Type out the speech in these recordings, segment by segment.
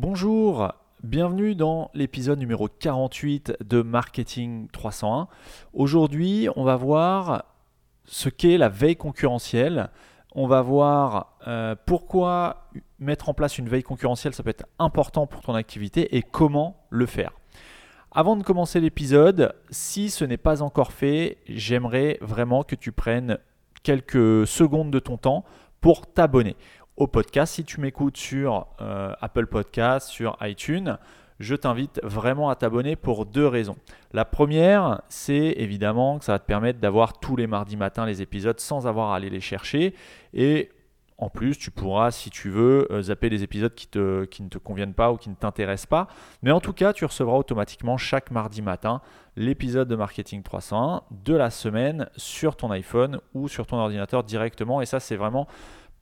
Bonjour, bienvenue dans l'épisode numéro 48 de Marketing 301. Aujourd'hui, on va voir ce qu'est la veille concurrentielle. On va voir euh, pourquoi mettre en place une veille concurrentielle, ça peut être important pour ton activité et comment le faire. Avant de commencer l'épisode, si ce n'est pas encore fait, j'aimerais vraiment que tu prennes quelques secondes de ton temps pour t'abonner au podcast. Si tu m'écoutes sur euh, Apple Podcast, sur iTunes, je t'invite vraiment à t'abonner pour deux raisons. La première, c'est évidemment que ça va te permettre d'avoir tous les mardis matins les épisodes sans avoir à aller les chercher. Et en plus, tu pourras, si tu veux, euh, zapper les épisodes qui, te, qui ne te conviennent pas ou qui ne t'intéressent pas. Mais en tout cas, tu recevras automatiquement chaque mardi matin l'épisode de Marketing 301 de la semaine sur ton iPhone ou sur ton ordinateur directement. Et ça, c'est vraiment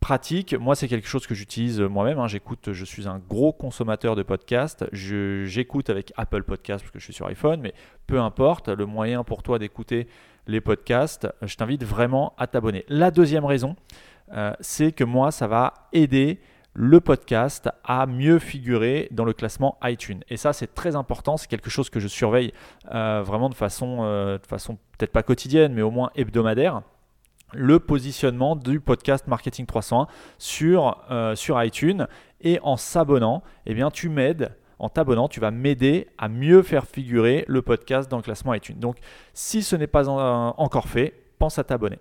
pratique. Moi, c'est quelque chose que j'utilise moi-même. Hein. J'écoute, je suis un gros consommateur de podcasts. J'écoute avec Apple Podcasts parce que je suis sur iPhone, mais peu importe, le moyen pour toi d'écouter les podcasts, je t'invite vraiment à t'abonner. La deuxième raison, euh, c'est que moi, ça va aider le podcast à mieux figurer dans le classement iTunes. Et ça, c'est très important. C'est quelque chose que je surveille euh, vraiment de façon, euh, de façon peut-être pas quotidienne, mais au moins hebdomadaire le positionnement du podcast Marketing 301 sur, euh, sur iTunes. Et en s'abonnant, eh tu m'aides. En t'abonnant, tu vas m'aider à mieux faire figurer le podcast dans le classement iTunes. Donc, si ce n'est pas encore fait, pense à t'abonner.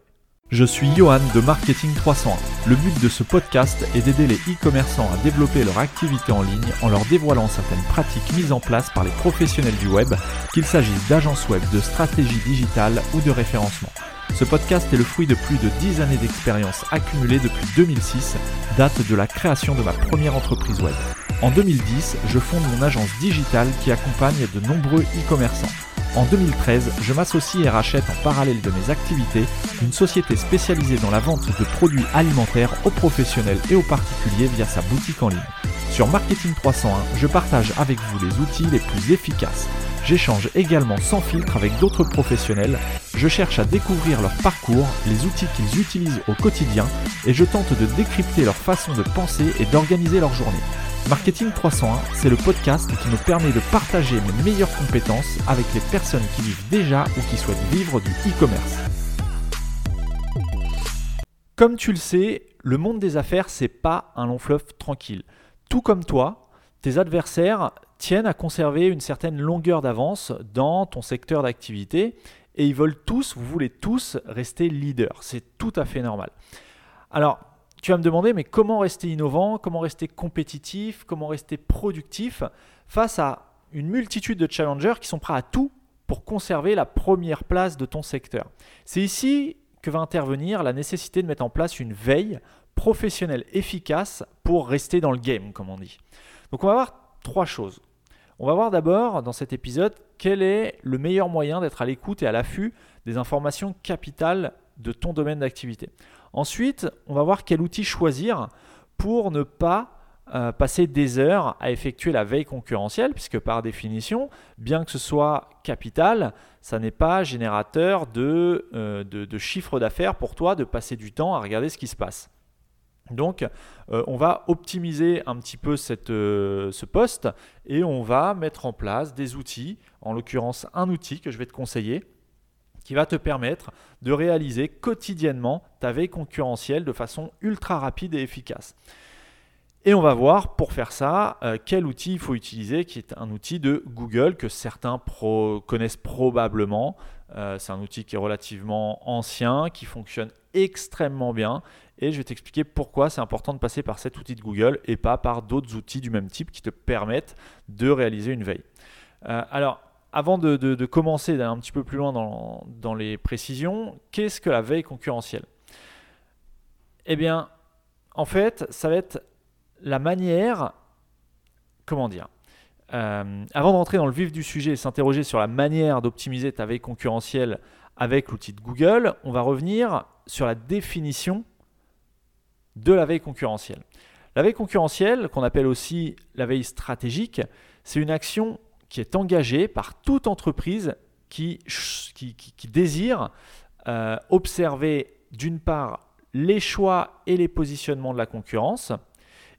Je suis Johan de Marketing 301. Le but de ce podcast est d'aider les e-commerçants à développer leur activité en ligne en leur dévoilant certaines pratiques mises en place par les professionnels du web, qu'il s'agisse d'agences web, de stratégie digitale ou de référencement. Ce podcast est le fruit de plus de 10 années d'expérience accumulée depuis 2006, date de la création de ma première entreprise web. En 2010, je fonde mon agence digitale qui accompagne de nombreux e-commerçants. En 2013, je m'associe et rachète en parallèle de mes activités une société spécialisée dans la vente de produits alimentaires aux professionnels et aux particuliers via sa boutique en ligne. Sur Marketing 301, je partage avec vous les outils les plus efficaces J'échange également sans filtre avec d'autres professionnels, je cherche à découvrir leur parcours, les outils qu'ils utilisent au quotidien et je tente de décrypter leur façon de penser et d'organiser leur journée. Marketing 301, c'est le podcast qui me permet de partager mes meilleures compétences avec les personnes qui vivent déjà ou qui souhaitent vivre du e-commerce. Comme tu le sais, le monde des affaires, c'est pas un long fleuve tranquille. Tout comme toi, tes adversaires tiennent à conserver une certaine longueur d'avance dans ton secteur d'activité et ils veulent tous, vous voulez tous rester leader. C'est tout à fait normal. Alors, tu vas me demander, mais comment rester innovant, comment rester compétitif, comment rester productif face à une multitude de challengers qui sont prêts à tout pour conserver la première place de ton secteur? C'est ici que va intervenir la nécessité de mettre en place une veille professionnelle efficace pour rester dans le game, comme on dit. Donc on va voir trois choses. On va voir d'abord dans cet épisode quel est le meilleur moyen d'être à l'écoute et à l'affût des informations capitales de ton domaine d'activité? Ensuite, on va voir quel outil choisir pour ne pas euh, passer des heures à effectuer la veille concurrentielle, puisque par définition, bien que ce soit capital, ça n'est pas générateur de, euh, de chiffre d'affaires pour toi de passer du temps à regarder ce qui se passe. Donc, euh, on va optimiser un petit peu euh, ce poste et on va mettre en place des outils, en l'occurrence un outil que je vais te conseiller, qui va te permettre de réaliser quotidiennement ta veille concurrentielle de façon ultra rapide et efficace. Et on va voir pour faire ça euh, quel outil il faut utiliser, qui est un outil de Google que certains connaissent probablement. C'est un outil qui est relativement ancien, qui fonctionne extrêmement bien et je vais t'expliquer pourquoi c'est important de passer par cet outil de Google et pas par d'autres outils du même type qui te permettent de réaliser une veille. Euh, alors, avant de, commencer d'aller un petit peu plus loin dans, les précisions, qu'est-ce que la veille concurrentielle? Eh bien, en fait, ça va être la manière, comment dire, euh, avant d'entrer dans le vif du sujet et s'interroger sur la manière d'optimiser ta veille concurrentielle avec l'outil de Google, on va revenir sur la définition de la veille concurrentielle. La veille concurrentielle, qu'on appelle aussi la veille stratégique, c'est une action qui est engagée par toute entreprise qui, qui, désire euh, observer d'une part les choix et les positionnements de la concurrence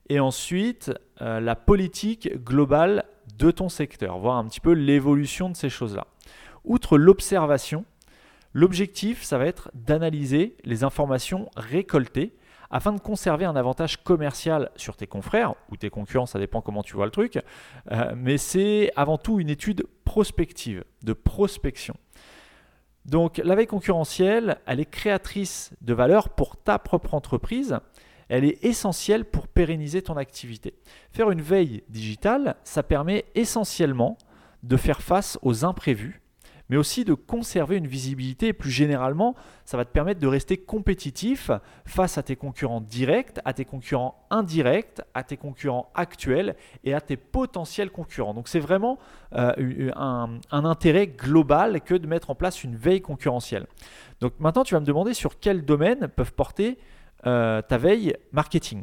et ensuite euh, la politique globale de ton secteur, voir un petit peu l'évolution de ces choses-là. Outre l'observation, l'objectif, ça va être d'analyser les informations récoltées afin de conserver un avantage commercial sur tes confrères ou tes concurrents, ça dépend comment tu vois le truc, euh, mais c'est avant tout une étude prospective, de prospection. Donc la veille concurrentielle, elle est créatrice de valeur pour ta propre entreprise, elle est essentielle pour pérenniser ton activité. Faire une veille digitale, ça permet essentiellement de faire face aux imprévus mais aussi de conserver une visibilité. Plus généralement, ça va te permettre de rester compétitif face à tes concurrents directs, à tes concurrents indirects, à tes concurrents actuels et à tes potentiels concurrents. Donc c'est vraiment euh, un, intérêt global que de mettre en place une veille concurrentielle. Donc maintenant, tu vas me demander sur quel domaine peuvent porter euh, ta veille marketing.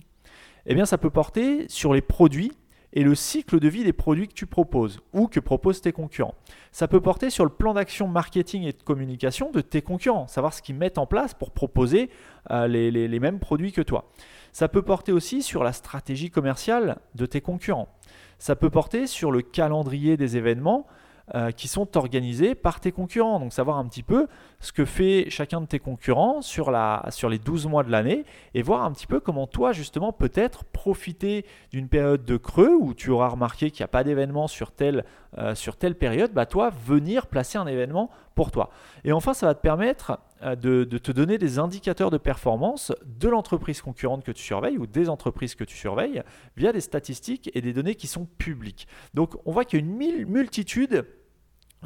Eh bien, ça peut porter sur les produits et le cycle de vie des produits que tu proposes ou que proposent tes concurrents. Ça peut porter sur le plan d'action marketing et de communication de tes concurrents, savoir ce qu'ils mettent en place pour proposer euh, les mêmes produits que toi. Ça peut porter aussi sur la stratégie commerciale de tes concurrents. Ça peut porter sur le calendrier des événements euh, qui sont organisés par tes concurrents. Donc savoir un petit peu ce que fait chacun de tes concurrents sur les 12 mois de l'année et voir un petit peu comment toi justement peut-être profiter d'une période de creux où tu auras remarqué qu'il n'y a pas d'événement sur telle, euh, sur telle période, bah toi venir placer un événement pour toi. Et enfin ça va te permettre euh, de, de, te donner des indicateurs de performance de l'entreprise concurrente que tu surveilles ou des entreprises que tu surveilles via des statistiques et des données qui sont publiques. Donc on voit qu'il y a une multitude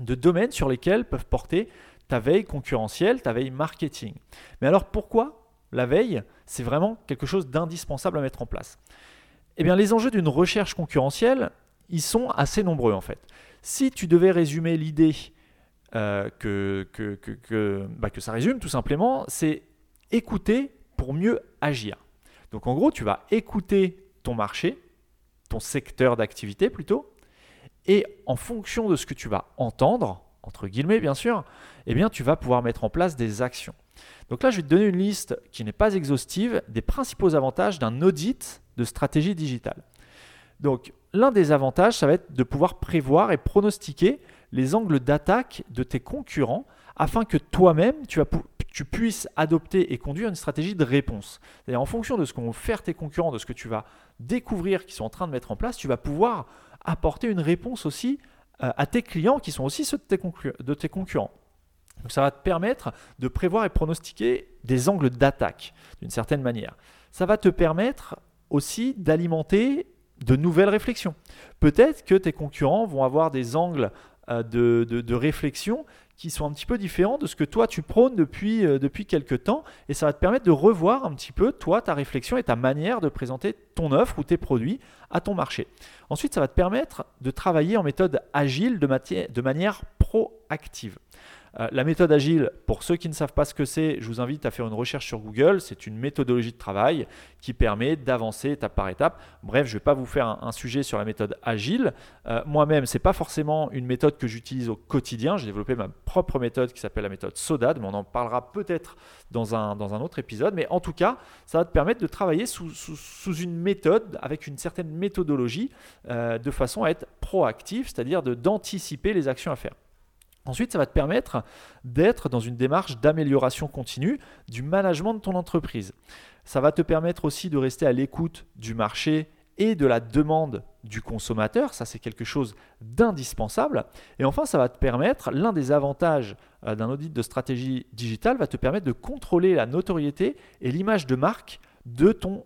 de domaines sur lesquels peuvent porter ta veille concurrentielle, ta veille marketing. Mais alors pourquoi la veille, c'est vraiment quelque chose d'indispensable à mettre en place? Eh bien les enjeux d'une recherche concurrentielle, ils sont assez nombreux en fait. Si tu devais résumer l'idée euh, que, que, bah, que ça résume tout simplement, c'est écouter pour mieux agir. Donc en gros, tu vas écouter ton marché, ton secteur d'activité plutôt, et en fonction de ce que tu vas entendre, entre guillemets bien sûr, eh bien tu vas pouvoir mettre en place des actions. Donc là, je vais te donner une liste qui n'est pas exhaustive des principaux avantages d'un audit de stratégie digitale. Donc l'un des avantages, ça va être de pouvoir prévoir et pronostiquer les angles d'attaque de tes concurrents afin que toi-même, tu, puisses adopter et conduire une stratégie de réponse. C'est-à-dire en fonction de ce qu'ont faire tes concurrents, de ce que tu vas découvrir qu'ils sont en train de mettre en place, tu vas pouvoir apporter une réponse aussi euh, à tes clients qui sont aussi ceux de tes, de tes concurrents. Donc ça va te permettre de prévoir et pronostiquer des angles d'attaque d'une certaine manière. Ça va te permettre aussi d'alimenter de nouvelles réflexions. Peut-être que tes concurrents vont avoir des angles euh, de, de, réflexion qui sont un petit peu différents de ce que toi tu prônes depuis, euh, quelques temps et ça va te permettre de revoir un petit peu toi ta réflexion et ta manière de présenter ton offre ou tes produits à ton marché. Ensuite, ça va te permettre de travailler en méthode agile de manière proactive. Euh, la méthode agile, pour ceux qui ne savent pas ce que c'est, je vous invite à faire une recherche sur Google. C'est une méthodologie de travail qui permet d'avancer étape par étape. Bref, je ne vais pas vous faire un, sujet sur la méthode agile. Euh, moi-même, ce n'est pas forcément une méthode que j'utilise au quotidien. J'ai développé ma propre méthode qui s'appelle la méthode SODAD, mais on en parlera peut-être dans un, autre épisode. Mais en tout cas, ça va te permettre de travailler sous, une méthode, avec une certaine méthodologie, euh, de façon à être proactif, c'est-à-dire d'anticiper les actions à faire. Ensuite, ça va te permettre d'être dans une démarche d'amélioration continue du management de ton entreprise. Ça va te permettre aussi de rester à l'écoute du marché et de la demande du consommateur. Ça, c'est quelque chose d'indispensable. Et enfin, ça va te permettre, l'un des avantages euh, d'un audit de stratégie digitale va te permettre de contrôler la notoriété et l'image de marque de ton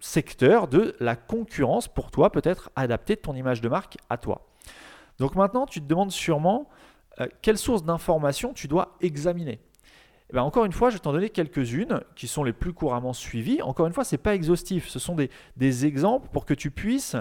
secteur, de la concurrence pour toi, peut-être adapter ton image de marque à toi. Donc maintenant, tu te demandes sûrement, euh, quelles sources d'informations tu dois examiner? Eh ben, encore une fois, je vais t'en donner quelques-unes qui sont les plus couramment suivies. Encore une fois, ce n'est pas exhaustif. Ce sont des, exemples pour que tu puisses,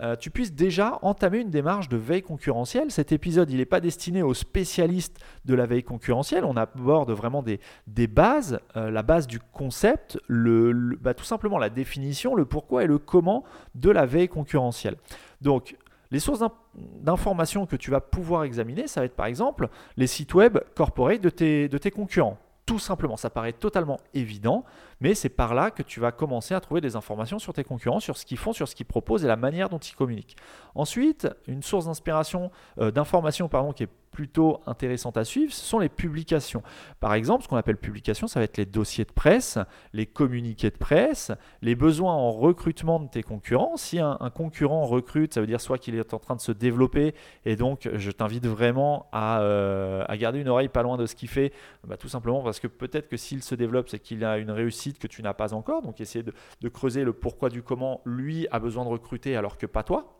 euh, tu puisses déjà entamer une démarche de veille concurrentielle. Cet épisode, il n'est pas destiné aux spécialistes de la veille concurrentielle. On aborde vraiment des, bases, euh, la base du concept, le, bah, tout simplement la définition, le pourquoi et le comment de la veille concurrentielle. Donc, les sources d'informations que tu vas pouvoir examiner, ça va être par exemple les sites web corporate de tes, de tes concurrents. Tout simplement, ça paraît totalement évident, Mais c'est par là que tu vas commencer à trouver des informations sur tes concurrents, sur ce qu'ils font, sur ce qu'ils proposent et la manière dont ils communiquent. Ensuite, une source d'inspiration, euh, d'information pardon, qui est plutôt intéressante à suivre, ce sont les publications. Par exemple, ce qu'on appelle publication, ça va être les dossiers de presse, les communiqués de presse, les besoins en recrutement de tes concurrents. Si un, concurrent recrute, ça veut dire soit qu'il est en train de se développer, et donc je t'invite vraiment à, euh, garder une oreille pas loin de ce qu'il fait, bah, tout simplement parce que peut-être que s'il se développe, c'est qu'il a une réussite que tu n'as pas encore. Donc essayer de creuser le pourquoi du comment lui a besoin de recruter alors que pas toi.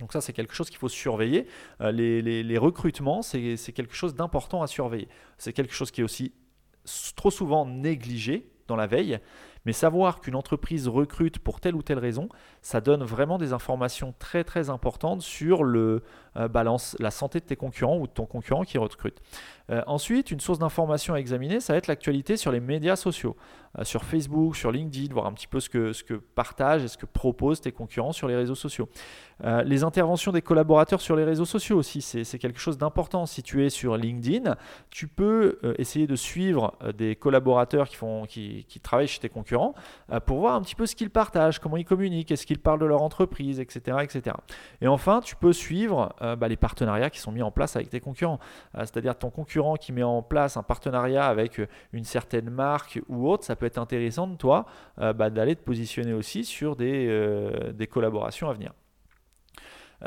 Donc ça, c'est quelque chose qu'il faut surveiller. Euh, les, recrutements, c'est quelque chose d'important à surveiller. C'est quelque chose qui est aussi trop souvent négligé dans la veille. Mais savoir qu'une entreprise recrute pour telle ou telle raison, ça donne vraiment des informations très très importantes sur le, balance, la santé de tes concurrents ou de ton concurrent qui recrute. Euh, ensuite, une source d'information à examiner, ça va être l'actualité sur les médias sociaux, euh, sur Facebook, sur LinkedIn, voir un petit peu ce que, ce que partagent et ce que proposent tes concurrents sur les réseaux sociaux. les interventions des collaborateurs sur les réseaux sociaux aussi, c'est quelque chose d'important. Si tu es sur LinkedIn, tu peux essayer de suivre des collaborateurs qui, font, qui, qui travaillent chez tes concurrents euh, pour voir un petit peu ce qu'ils partagent, comment ils communiquent, est-ce qu'ils parlent de leur entreprise, etc. etc. Et enfin, tu peux suivre euh, bah, les partenariats qui sont mis en place avec tes concurrents. Euh, c'est-à-dire ton concurrent qui met en place un partenariat avec une certaine marque ou autre, ça peut être intéressant de toi bah, d'aller te positionner aussi sur des, des collaborations à venir.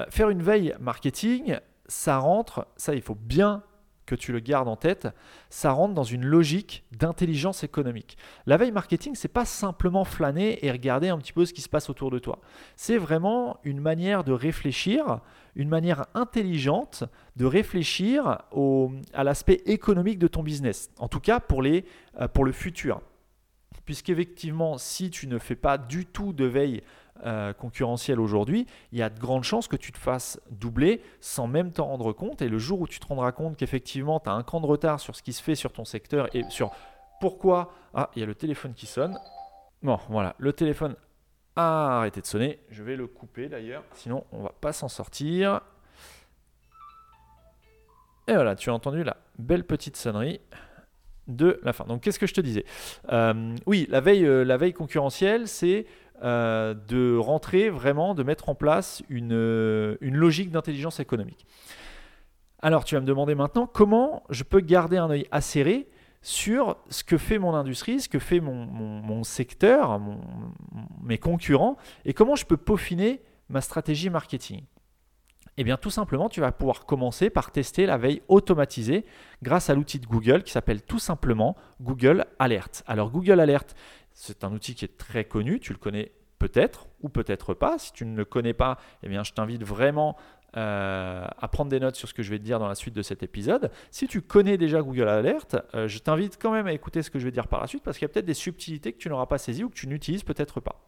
faire une veille marketing, ça rentre, ça il faut bien que tu le gardes en tête, ça rentre dans une logique d'intelligence économique. La veille marketing, c'est pas simplement flâner et regarder un petit peu ce qui se passe autour de toi. C'est vraiment une manière de réfléchir, une manière intelligente de réfléchir à l'aspect économique de ton business. En tout cas euh, pour le futur. Puisqu'effectivement, si tu ne fais pas du tout de veille euh, concurrentiel aujourd'hui, il y a de grandes chances que tu te fasses doubler sans même t'en rendre compte. Et le jour où tu te rendras compte qu'effectivement, tu as un cran de retard sur ce qui se fait sur ton secteur et sur pourquoi... Ah, il y a le téléphone qui sonne. Bon, voilà, le téléphone a arrêté de sonner. Je vais le couper d'ailleurs, sinon on va pas s'en sortir. Et voilà, tu as entendu la belle petite sonnerie de la fin. Donc qu'est-ce que je te disais? Euh, Oui, la veille, euh, la veille concurrentielle, c'est euh, de rentrer vraiment, de mettre en place une, une logique d'intelligence économique. Alors tu vas me demander maintenant comment je peux garder un œil acéré sur ce que fait mon industrie, ce que fait mon, secteur, mes concurrents, et comment je peux peaufiner ma stratégie marketing. Eh bien tout simplement, tu vas pouvoir commencer par tester la veille automatisée grâce à l'outil de Google qui s'appelle tout simplement Google Alert. Alors Google Alert, c'est un outil qui est très connu, tu le connais peut-être ou peut-être pas. Si tu ne le connais pas, eh bien, je t'invite vraiment euh, à prendre des notes sur ce que je vais te dire dans la suite de cet épisode. Si tu connais déjà Google Alert, euh, je t'invite quand même à écouter ce que je vais dire par la suite parce qu'il y a peut-être des subtilités que tu n'auras pas saisies ou que tu n'utilises peut-être pas.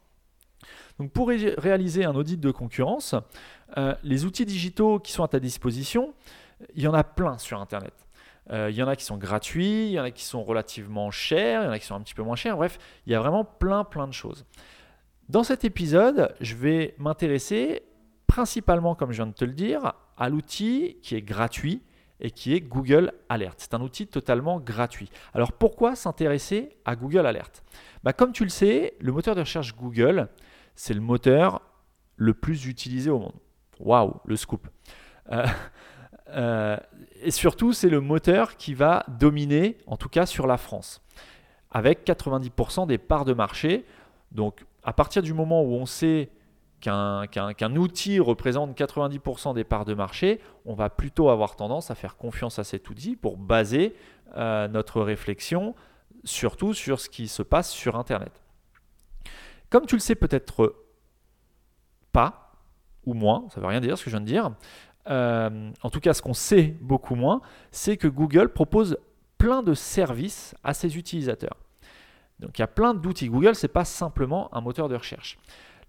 Donc pour réaliser un audit de concurrence, euh, les outils digitaux qui sont à ta disposition, il y en a plein sur Internet. Il y en a qui sont gratuits, il y en a qui sont relativement chers, il y en a qui sont un petit peu moins chers. Bref, il y a vraiment plein plein de choses. Dans cet épisode, je vais m'intéresser principalement, comme je viens de te le dire, à l'outil qui est gratuit et qui est Google Alert. C'est un outil totalement gratuit. Alors pourquoi s'intéresser à Google Alert? Bah, Comme tu le sais, le moteur de recherche Google, c'est le moteur le plus utilisé au monde. Waouh, le scoop. Euh, euh, et surtout, c'est le moteur qui va dominer, en tout cas sur la France, avec 90% des parts de marché. Donc, à partir du moment où on sait qu'un outil représente 90% des parts de marché, on va plutôt avoir tendance à faire confiance à cet outil pour baser euh, notre réflexion surtout sur ce qui se passe sur Internet. Comme tu le sais peut-être pas, ou moins, ça ne veut rien dire ce que je viens de dire, euh, en tout cas ce qu'on sait beaucoup moins, c'est que Google propose plein de services à ses utilisateurs. Donc il y a plein d'outils. Google, ce n'est pas simplement un moteur de recherche.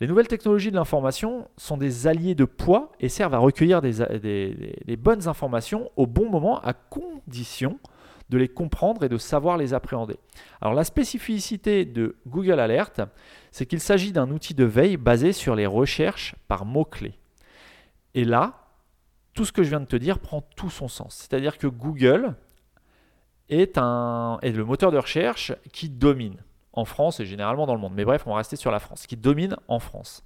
Les nouvelles technologies de l'information sont des alliés de poids et servent à recueillir des, bonnes informations au bon moment à condition de les comprendre et de savoir les appréhender. Alors la spécificité de Google Alert, c'est qu'il s'agit d'un outil de veille basé sur les recherches par mots-clés. Et là, tout ce que je viens de te dire prend tout son sens. C'est-à-dire que Google est, le moteur de recherche qui domine en France et généralement dans le monde. Mais bref, on va rester sur la France, qui domine en France.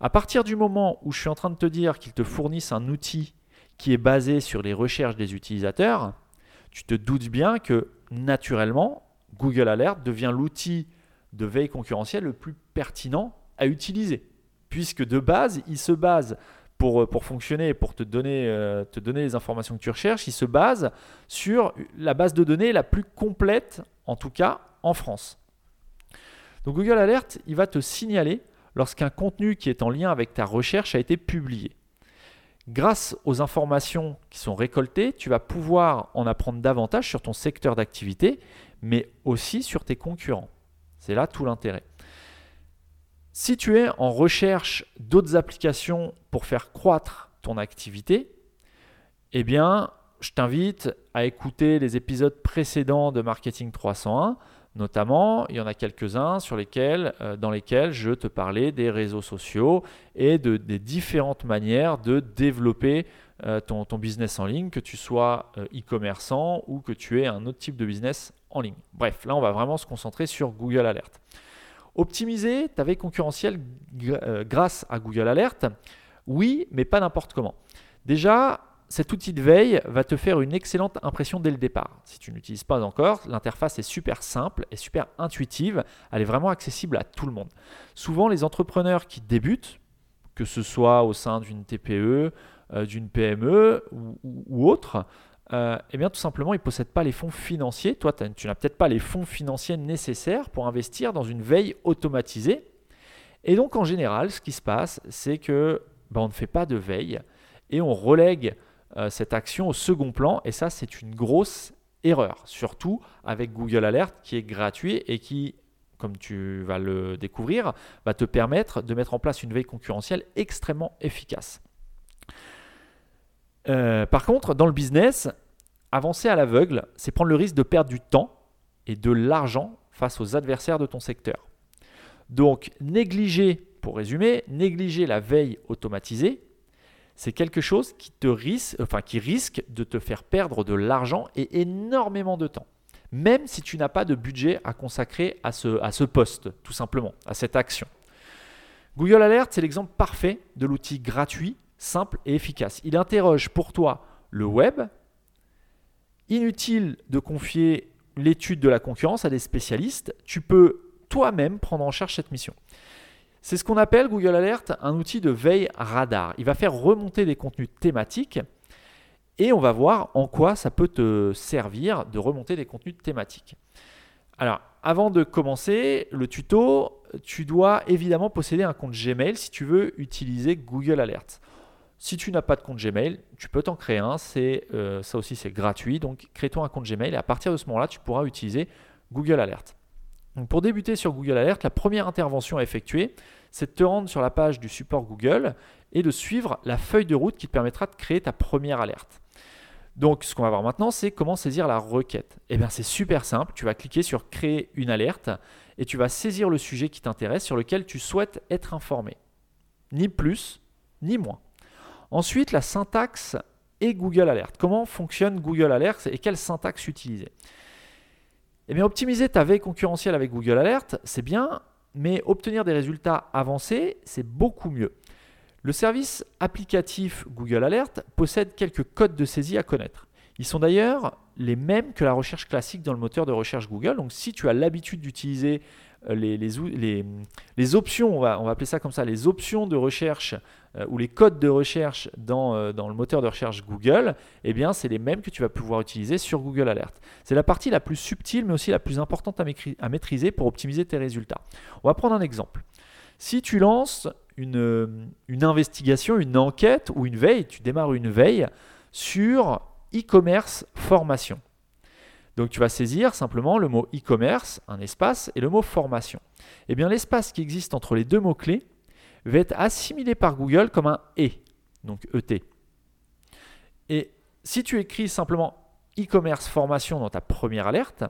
À partir du moment où je suis en train de te dire qu'ils te fournissent un outil qui est basé sur les recherches des utilisateurs, tu te doutes bien que naturellement, Google Alert devient l'outil de veille concurrentielle le plus pertinent à utiliser. Puisque de base, il se base pour, pour fonctionner, pour te donner, euh, te donner les informations que tu recherches, il se base sur la base de données la plus complète, en tout cas en France. Donc Google Alert, il va te signaler lorsqu'un contenu qui est en lien avec ta recherche a été publié. Grâce aux informations qui sont récoltées, tu vas pouvoir en apprendre davantage sur ton secteur d'activité, mais aussi sur tes concurrents. C'est là tout l'intérêt. Si tu es en recherche d'autres applications pour faire croître ton activité, eh bien, je t'invite à écouter les épisodes précédents de Marketing 301 Notamment, il y en a quelques-uns sur lesquels, euh, dans lesquels je te parlais des réseaux sociaux et de, des différentes manières de développer euh, ton, business en ligne, que tu sois euh, e-commerçant ou que tu aies un autre type de business en ligne. Bref, là, on va vraiment se concentrer sur Google Alert. Optimiser ta veille concurrentielle grâce à Google Alert, oui, mais pas n'importe comment. Déjà, cet outil de veille va te faire une excellente impression dès le départ. Si tu n'utilises pas encore, l'interface est super simple et super intuitive. Elle est vraiment accessible à tout le monde. Souvent, les entrepreneurs qui débutent, que ce soit au sein d'une TPE, euh, d'une PME ou, autre, euh, eh bien tout simplement, ils ne possèdent pas les fonds financiers. Toi, tu n'as peut-être pas les fonds financiers nécessaires pour investir dans une veille automatisée. Et donc, en général, ce qui se passe, c'est que ben, on ne fait pas de veille et on relègue euh, cette action au second plan. Et ça, c'est une grosse erreur, surtout avec Google Alert qui est gratuit et qui, comme tu vas le découvrir, va te permettre de mettre en place une veille concurrentielle extrêmement efficace. Euh, par contre, dans le business, avancer à l'aveugle, c'est prendre le risque de perdre du temps et de l'argent face aux adversaires de ton secteur. Donc, négliger, pour résumer, négliger la veille automatisée, c'est quelque chose qui, risque de te faire perdre de l'argent et énormément de temps. Même si tu n'as pas de budget à consacrer à ce, à ce poste, tout simplement, à cette action. Google Alert, c'est l'exemple parfait de l'outil gratuit, simple et efficace. Il interroge pour toi le web. Inutile de confier l'étude de la concurrence à des spécialistes. Tu peux toi-même prendre en charge cette mission. C'est ce qu'on appelle Google Alert un outil de veille radar. Il va faire remonter des contenus thématiques et on va voir en quoi ça peut te servir de remonter des contenus thématiques. Alors, avant de commencer le tuto, tu dois évidemment posséder un compte Gmail si tu veux utiliser Google Alert. Si tu n'as pas de compte Gmail, tu peux t'en créer un. Euh, ça aussi, c'est gratuit. Donc, crée-toi un compte Gmail et à partir de ce moment-là, tu pourras utiliser Google Alert pour débuter sur Google Alert, la première intervention à effectuer, c'est de te rendre sur la page du support Google et de suivre la feuille de route qui te permettra de créer ta première alerte. Donc ce qu'on va voir maintenant, c'est comment saisir la requête. Eh bien c'est super simple, tu vas cliquer sur créer une alerte et tu vas saisir le sujet qui t'intéresse sur lequel tu souhaites être informé. Ni plus, ni moins. Ensuite, la syntaxe et Google Alert. Comment fonctionne Google Alert et quelle syntaxe utiliser? Eh optimiser ta veille concurrentielle avec Google Alert, c'est bien, mais obtenir des résultats avancés, c'est beaucoup mieux. Le service applicatif Google Alert possède quelques codes de saisie à connaître. Ils sont d'ailleurs les mêmes que la recherche classique dans le moteur de recherche Google. Donc si tu as l'habitude d'utiliser euh, les, options, on va, appeler ça comme ça, les options de recherche euh, ou les codes de recherche dans, euh, dans, le moteur de recherche Google, eh bien c'est les mêmes que tu vas pouvoir utiliser sur Google Alert. C'est la partie la plus subtile mais aussi la plus importante à, maîtriser pour optimiser tes résultats. On va prendre un exemple. Si tu lances une investigation, une enquête ou une veille, tu démarres une veille sur e-commerce formation. Donc tu vas saisir simplement le mot e-commerce, un espace, et le mot formation. Eh bien l'espace qui existe entre les deux mots-clés va être assimilé par Google comme un et, donc ET. Et si tu écris simplement e-commerce formation dans ta première alerte,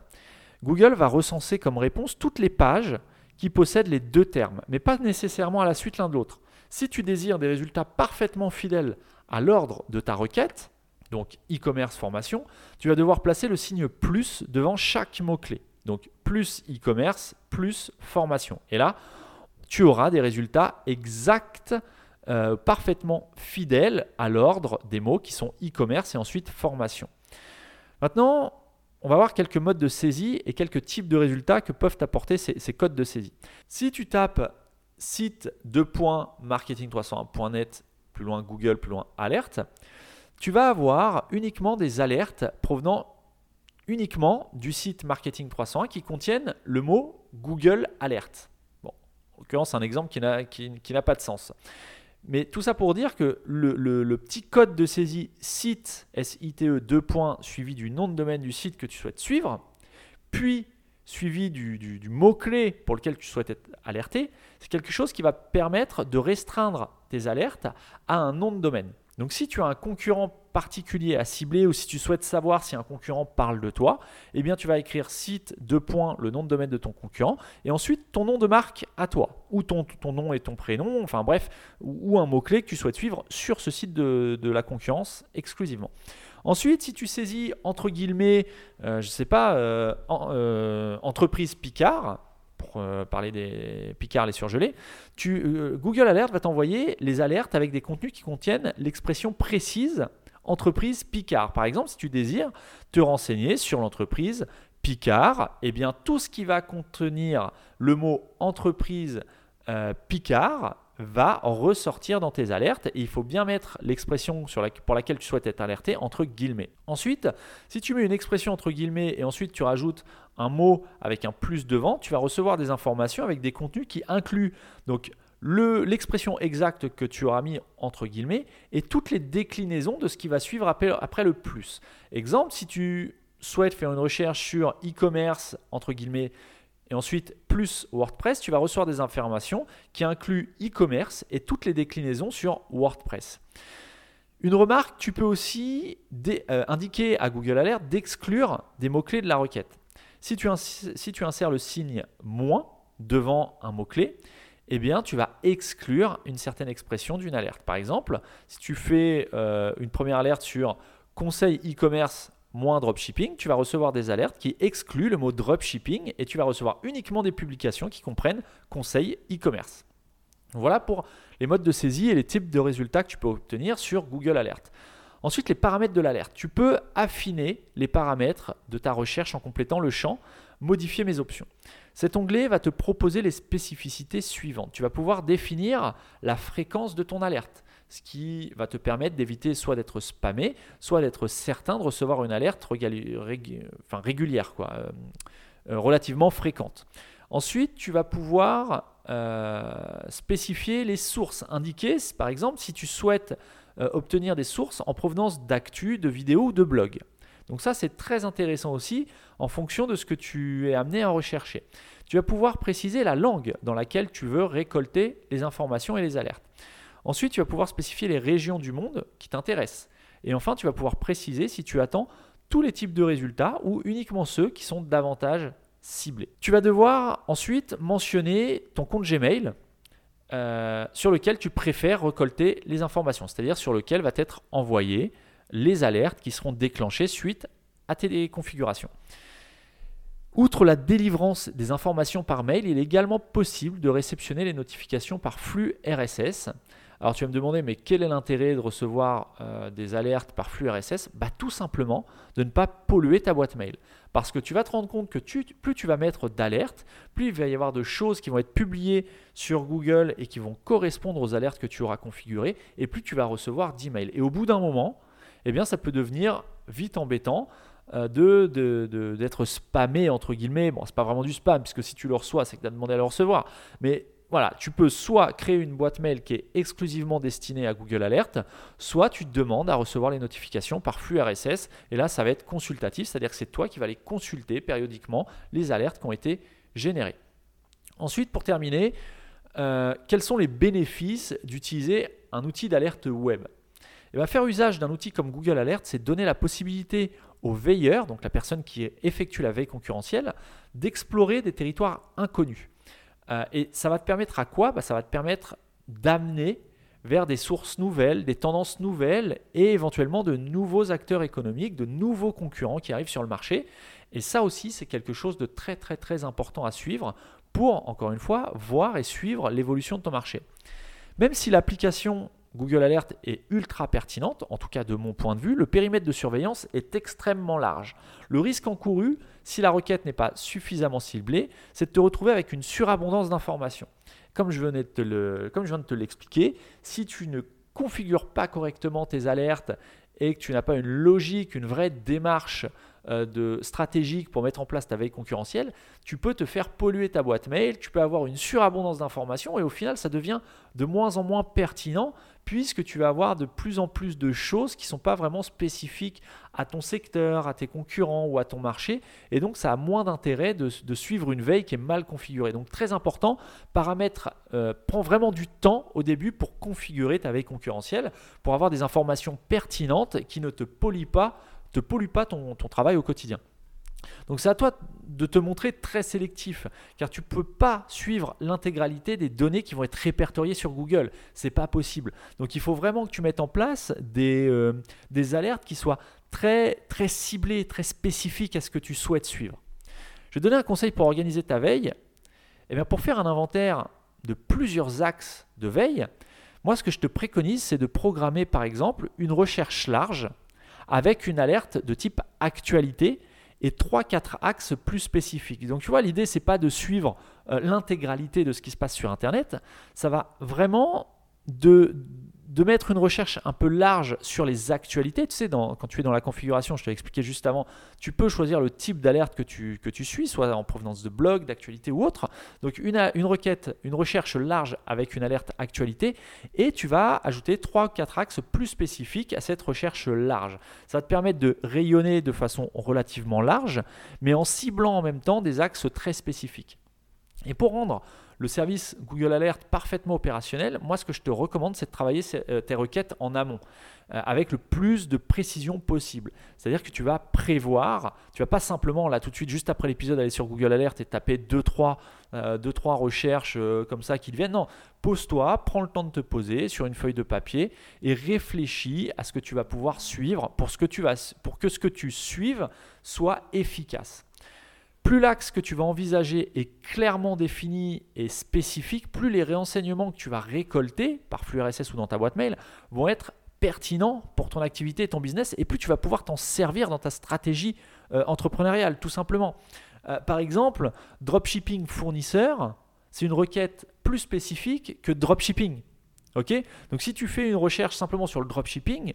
Google va recenser comme réponse toutes les pages qui possèdent les deux termes, mais pas nécessairement à la suite l'un de l'autre. Si tu désires des résultats parfaitement fidèles à l'ordre de ta requête, donc e-commerce formation, tu vas devoir placer le signe plus devant chaque mot-clé. Donc plus e-commerce, plus formation. Et là, tu auras des résultats exacts, euh, parfaitement fidèles à l'ordre des mots qui sont e-commerce et ensuite formation. Maintenant, on va voir quelques modes de saisie et quelques types de résultats que peuvent apporter ces, ces codes de saisie. Si tu tapes site 2.marketing301.net, plus loin Google, plus loin alerte, tu vas avoir uniquement des alertes provenant uniquement du site Marketing 301 qui contiennent le mot Google Alert. Bon, en l'occurrence, un exemple qui n'a, pas de sens. Mais tout ça pour dire que le, petit code de saisie site, S-I-T-E, 2 points, suivi du nom de domaine du site que tu souhaites suivre, puis suivi du mot-clé pour lequel tu souhaites être alerté, c'est quelque chose qui va permettre de restreindre tes alertes à un nom de domaine. Donc si tu as un concurrent particulier à cibler ou si tu souhaites savoir si un concurrent parle de toi, eh tu vas écrire site, deux le nom de domaine de ton concurrent et ensuite ton nom de marque à toi ou ton, ton nom et ton prénom, enfin bref, ou, un mot-clé que tu souhaites suivre sur ce site de, la concurrence exclusivement. Ensuite, si tu saisis entre guillemets, euh, je ne sais pas, euh, euh, entreprise Picard, euh, parler des picards, les surgelés, euh, Google Alert va t'envoyer les alertes avec des contenus qui contiennent l'expression précise entreprise Picard. Par exemple, si tu désires te renseigner sur l'entreprise Picard, eh bien tout ce qui va contenir le mot entreprise euh, Picard va ressortir dans tes alertes et il faut bien mettre l'expression pour laquelle tu souhaites être alerté entre guillemets. Ensuite, si tu mets une expression entre guillemets et ensuite tu rajoutes un mot avec un plus devant, tu vas recevoir des informations avec des contenus qui incluent donc l'expression exacte que tu auras mis entre guillemets et toutes les déclinaisons de ce qui va suivre après, après le plus. Exemple, si tu souhaites faire une recherche sur e-commerce entre guillemets et ensuite plus WordPress, tu vas recevoir des informations qui incluent e-commerce et toutes les déclinaisons sur WordPress. Une remarque, tu peux aussi euh, indiquer à Google Alert d'exclure des mots-clés de la requête. Si tu, insères le signe moins devant un mot-clé, eh bien, tu vas exclure une certaine expression d'une alerte. Par exemple, si tu fais euh, une première alerte sur conseil e-commerce moins dropshipping, tu vas recevoir des alertes qui excluent le mot dropshipping et tu vas recevoir uniquement des publications qui comprennent conseils e-commerce. Voilà pour les modes de saisie et les types de résultats que tu peux obtenir sur Google Alert. Ensuite, les paramètres de l'alerte. Tu peux affiner les paramètres de ta recherche en complétant le champ Modifier mes options. Cet onglet va te proposer les spécificités suivantes. Tu vas pouvoir définir la fréquence de ton alerte ce qui va te permettre d'éviter soit d'être spammé, soit d'être certain de recevoir une alerte régulière, quoi, euh, euh, relativement fréquente. Ensuite, tu vas pouvoir euh, spécifier les sources indiquées, par exemple, si tu souhaites obtenir des sources en provenance d'actu, de vidéos ou de blogs. Donc ça, c'est très intéressant aussi en fonction de ce que tu es amené à rechercher. Tu vas pouvoir préciser la langue dans laquelle tu veux récolter les informations et les alertes. Ensuite, tu vas pouvoir spécifier les régions du monde qui t'intéressent. Et enfin, tu vas pouvoir préciser si tu attends tous les types de résultats ou uniquement ceux qui sont davantage ciblés. Tu vas devoir ensuite mentionner ton compte Gmail euh, sur lequel tu préfères récolter les informations, c'est-à-dire sur lequel va être envoyé les alertes qui seront déclenchées suite à tes configurations. Outre la délivrance des informations par mail, il est également possible de réceptionner les notifications par flux RSS. Alors tu vas me demander, mais quel est l'intérêt de recevoir euh, des alertes par flux RSS bah, Tout simplement de ne pas polluer ta boîte mail. Parce que tu vas te rendre compte que plus tu vas mettre d'alertes, plus il va y avoir de choses qui vont être publiées sur Google et qui vont correspondre aux alertes que tu auras configurées, et plus tu vas recevoir d'emails. Et au bout d'un moment, eh bien, ça peut devenir vite embêtant euh, de, d'être spammé entre guillemets. Bon, c'est pas vraiment du spam puisque si tu le reçois, c'est que tu as demandé à le recevoir. Mais voilà, tu peux soit créer une boîte mail qui est exclusivement destinée à Google Alert, soit tu te demandes à recevoir les notifications par flux RSS. Et là, ça va être consultatif, c'est-à-dire que c'est toi qui vas aller consulter périodiquement les alertes qui ont été générées. Ensuite, pour terminer, euh, quels sont les bénéfices d'utiliser un outil d'alerte web? Et eh bien, Faire usage d'un outil comme Google Alert, c'est donner la possibilité aux veilleurs, donc la personne qui effectue la veille concurrentielle, d'explorer des territoires inconnus. Euh, et ça va te permettre à quoi? Bah, Ça va te permettre d'amener vers des sources nouvelles, des tendances nouvelles et éventuellement de nouveaux acteurs économiques, de nouveaux concurrents qui arrivent sur le marché. Et ça aussi, c'est quelque chose de très très très important à suivre pour, encore une fois, voir et suivre l'évolution de ton marché. Même si l'application Google Alert est ultra pertinente, en tout cas de mon point de vue, le périmètre de surveillance est extrêmement large. Le risque encouru, si la requête n'est pas suffisamment ciblée, c'est de te retrouver avec une surabondance d'informations. Comme je viens de te l'expliquer, si tu ne configures pas correctement tes alertes et que tu n'as pas une logique, une vraie démarche euh, de stratégique pour mettre en place ta veille concurrentielle, tu peux te faire polluer ta boîte mail, tu peux avoir une surabondance d'informations et au final ça devient de moins en moins pertinent puisque tu vas avoir de plus en plus de choses qui ne sont pas vraiment spécifiques à ton secteur, à tes concurrents ou à ton marché. Et donc, ça a moins d'intérêt de, suivre une veille qui est mal configurée. Donc, très important, paramètre euh, prend vraiment du temps au début pour configurer ta veille concurrentielle, pour avoir des informations pertinentes qui ne te polluent pas te pollue pas ton, travail au quotidien. Donc c'est à toi de te montrer très sélectif, car tu ne peux pas suivre l'intégralité des données qui vont être répertoriées sur Google. C'est pas possible. Donc il faut vraiment que tu mettes en place des, euh, alertes qui soient très, ciblées, très spécifiques à ce que tu souhaites suivre. Je vais donner un conseil pour organiser ta veille. Eh bien pour faire un inventaire de plusieurs axes de veille, moi ce que je te préconise, c'est de programmer par exemple une recherche large avec une alerte de type actualité et 3-4 axes plus spécifiques. Donc tu vois, l'idée, c'est pas de suivre euh, l'intégralité de ce qui se passe sur Internet, ça va vraiment de, de mettre une recherche un peu large sur les actualités. Tu sais, quand tu es dans la configuration, je te l'ai expliqué juste avant, tu peux choisir le type d'alerte que tu, suis, soit en provenance de blog, d'actualité ou autre. Donc une, une requête, une recherche large avec une alerte actualité, et tu vas ajouter 3-4 axes plus spécifiques à cette recherche large. Ça va te permettre de rayonner de façon relativement large, mais en ciblant en même temps des axes très spécifiques. Et pour rendre le service Google Alert parfaitement opérationnel, moi ce que je te recommande, c'est de travailler euh, tes requêtes en amont euh, avec le plus de précision possible. C'est-à-dire que tu vas prévoir, tu vas pas simplement là tout de suite juste après l'épisode aller sur Google Alert et taper 2-3 euh, recherches comme ça qui viennent. Non, pose-toi, prends le temps de te poser sur une feuille de papier et réfléchis à ce que tu vas pouvoir suivre pour, ce que tu vas, pour que ce que tu suives soit efficace. Plus l'axe que tu vas envisager est clairement défini et spécifique, plus les renseignements que tu vas récolter par flux RSS ou dans ta boîte mail vont être pertinents pour ton activité et ton business, et plus tu vas pouvoir t'en servir dans ta stratégie euh, entrepreneuriale, tout simplement. Euh, par exemple, dropshipping fournisseur, c'est une requête plus spécifique que dropshipping. Ok? Donc si tu fais une recherche simplement sur le dropshipping,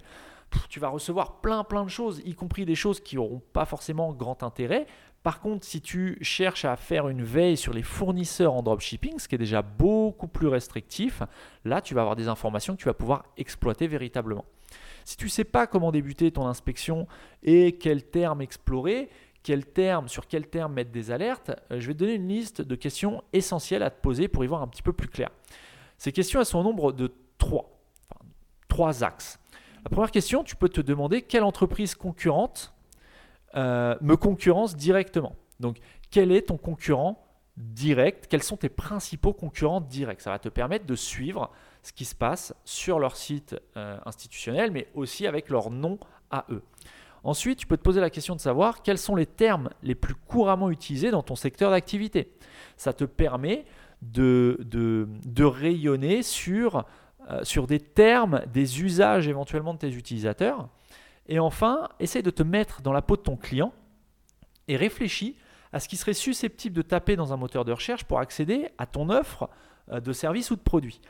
tu vas recevoir plein plein de choses, y compris des choses qui n'auront pas forcément grand intérêt, par contre, si tu cherches à faire une veille sur les fournisseurs en dropshipping, ce qui est déjà beaucoup plus restrictif, là, tu vas avoir des informations que tu vas pouvoir exploiter véritablement. Si tu ne sais pas comment débuter ton inspection et quels termes explorer, quel terme, sur quel terme mettre des alertes, euh, je vais te donner une liste de questions essentielles à te poser pour y voir un petit peu plus clair. Ces questions, elles sont au nombre de trois, trois axes. La première question, tu peux te demander quelle entreprise concurrente euh, me concurrence directement. Donc, quel est ton concurrent direct? Quels sont tes principaux concurrents directs? Ça va te permettre de suivre ce qui se passe sur leur site euh, institutionnel, mais aussi avec leur nom à eux. Ensuite, tu peux te poser la question de savoir quels sont les termes les plus couramment utilisés dans ton secteur d'activité. Ça te permet de, rayonner sur, euh, sur des termes, des usages éventuellement de tes utilisateurs et enfin, essaye de te mettre dans la peau de ton client et réfléchis à ce qui serait susceptible de taper dans un moteur de recherche pour accéder à ton offre euh, de service ou de produit.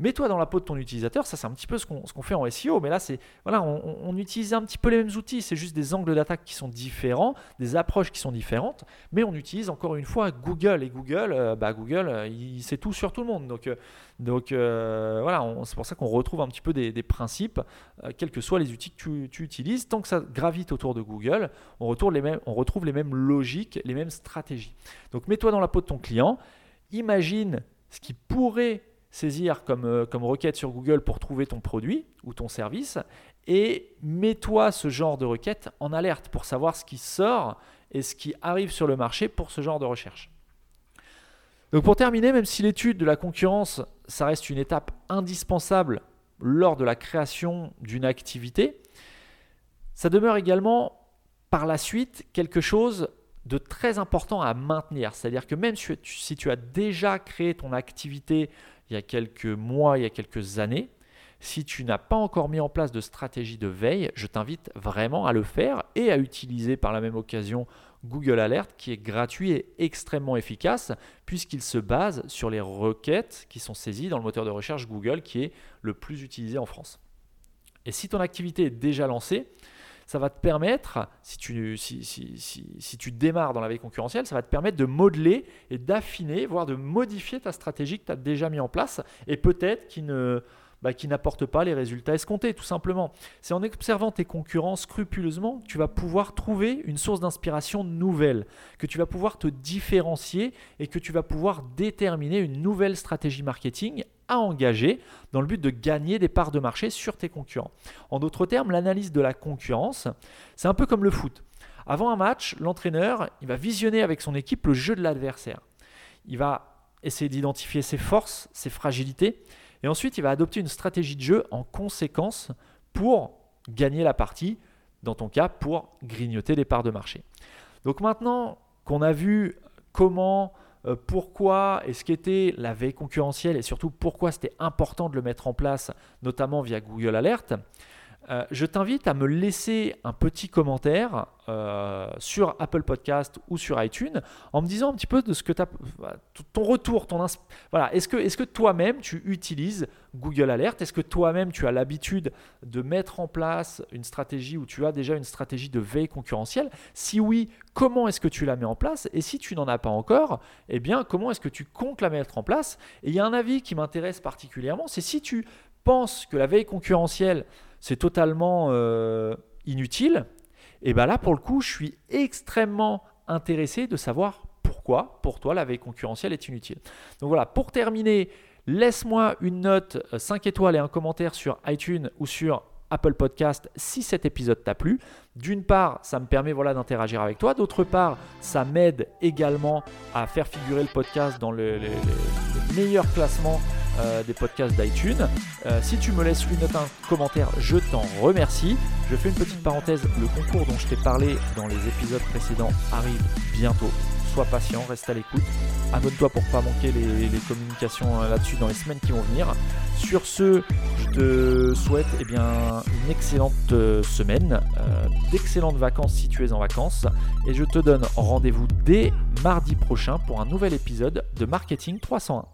Mets-toi dans la peau de ton utilisateur, ça c'est un petit peu ce qu'on fait en SEO, mais là c'est voilà, on, utilise un petit peu les mêmes outils, c'est juste des angles d'attaque qui sont différents, des approches qui sont différentes, mais on utilise encore une fois Google. Et Google, euh, bah Google, euh, il sait tout sur tout le monde, donc euh, donc voilà, c'est pour ça qu'on retrouve un petit peu des, principes, quels que soient les outils que tu, utilises, tant que ça gravite autour de Google, on, les mêmes, on retrouve les mêmes logiques, les mêmes stratégies. Donc mets-toi dans la peau de ton client, imagine ce qui pourrait saisir comme, euh, comme requête sur Google pour trouver ton produit ou ton service et mets-toi ce genre de requête en alerte pour savoir ce qui sort et ce qui arrive sur le marché pour ce genre de recherche. Donc pour terminer, même si l'étude de la concurrence, ça reste une étape indispensable lors de la création d'une activité, ça demeure également par la suite quelque chose de très important à maintenir. C'est-à-dire que même si tu as déjà créé ton activité il y a quelques mois, il y a quelques années, si tu n'as pas encore mis en place de stratégie de veille, je t'invite vraiment à le faire et à utiliser par la même occasion Google Alert qui est gratuit et extrêmement efficace puisqu'il se base sur les requêtes qui sont saisies dans le moteur de recherche Google qui est le plus utilisé en France. Et si ton activité est déjà lancée, ça va te permettre, si tu, si, si, tu démarres dans la veille concurrentielle, ça va te permettre de modeler et d'affiner, voire de modifier ta stratégie que tu as déjà mis en place et peut-être qui ne bah, qui n'apportent pas les résultats escomptés, tout simplement. C'est en observant tes concurrents scrupuleusement que tu vas pouvoir trouver une source d'inspiration nouvelle, que tu vas pouvoir te différencier et que tu vas pouvoir déterminer une nouvelle stratégie marketing à engager dans le but de gagner des parts de marché sur tes concurrents. En d'autres termes, l'analyse de la concurrence, c'est un peu comme le foot. Avant un match, l'entraîneur, il va visionner avec son équipe le jeu de l'adversaire. Il va essayer d'identifier ses forces, ses fragilités, et ensuite, il va adopter une stratégie de jeu en conséquence pour gagner la partie, dans ton cas, pour grignoter des parts de marché. Donc maintenant qu'on a vu comment, euh, pourquoi et ce qu'était la veille concurrentielle et surtout pourquoi c'était important de le mettre en place, notamment via Google Alert, euh, je t'invite à me laisser un petit commentaire euh, sur Apple Podcast ou sur iTunes en me disant un petit peu de ce que tu as, ton retour, ton voilà, est-ce que, est que toi-même tu utilises Google Alert? Est-ce que toi-même tu as l'habitude de mettre en place une stratégie ou tu as déjà une stratégie de veille concurrentielle? Si oui, comment est-ce que tu la mets en place? Et si tu n'en as pas encore, eh bien comment est-ce que tu comptes la mettre en place? Et il y a un avis qui m'intéresse particulièrement, c'est si tu penses que la veille concurrentielle c'est totalement euh, inutile, et bien là, pour le coup, je suis extrêmement intéressé de savoir pourquoi, pour toi, la veille concurrentielle est inutile. Donc voilà, pour terminer, laisse-moi une note 5 euh, étoiles et un commentaire sur iTunes ou sur Apple Podcast si cet épisode t'a plu. D'une part, ça me permet voilà, d'interagir avec toi. D'autre part, ça m'aide également à faire figurer le podcast dans le, les meilleurs classements euh, des podcasts d'iTunes. Euh, si tu me laisses une note, un commentaire, je t'en remercie. Je fais une petite parenthèse, le concours dont je t'ai parlé dans les épisodes précédents arrive bientôt. Sois patient, reste à l'écoute. Abonne-toi pour pas manquer les, communications euh, là-dessus dans les semaines qui vont venir. Sur ce, je te souhaite eh une excellente semaine, d'excellentes vacances si tu es en vacances, et je te donne rendez-vous dès mardi prochain pour un nouvel épisode de Marketing 301.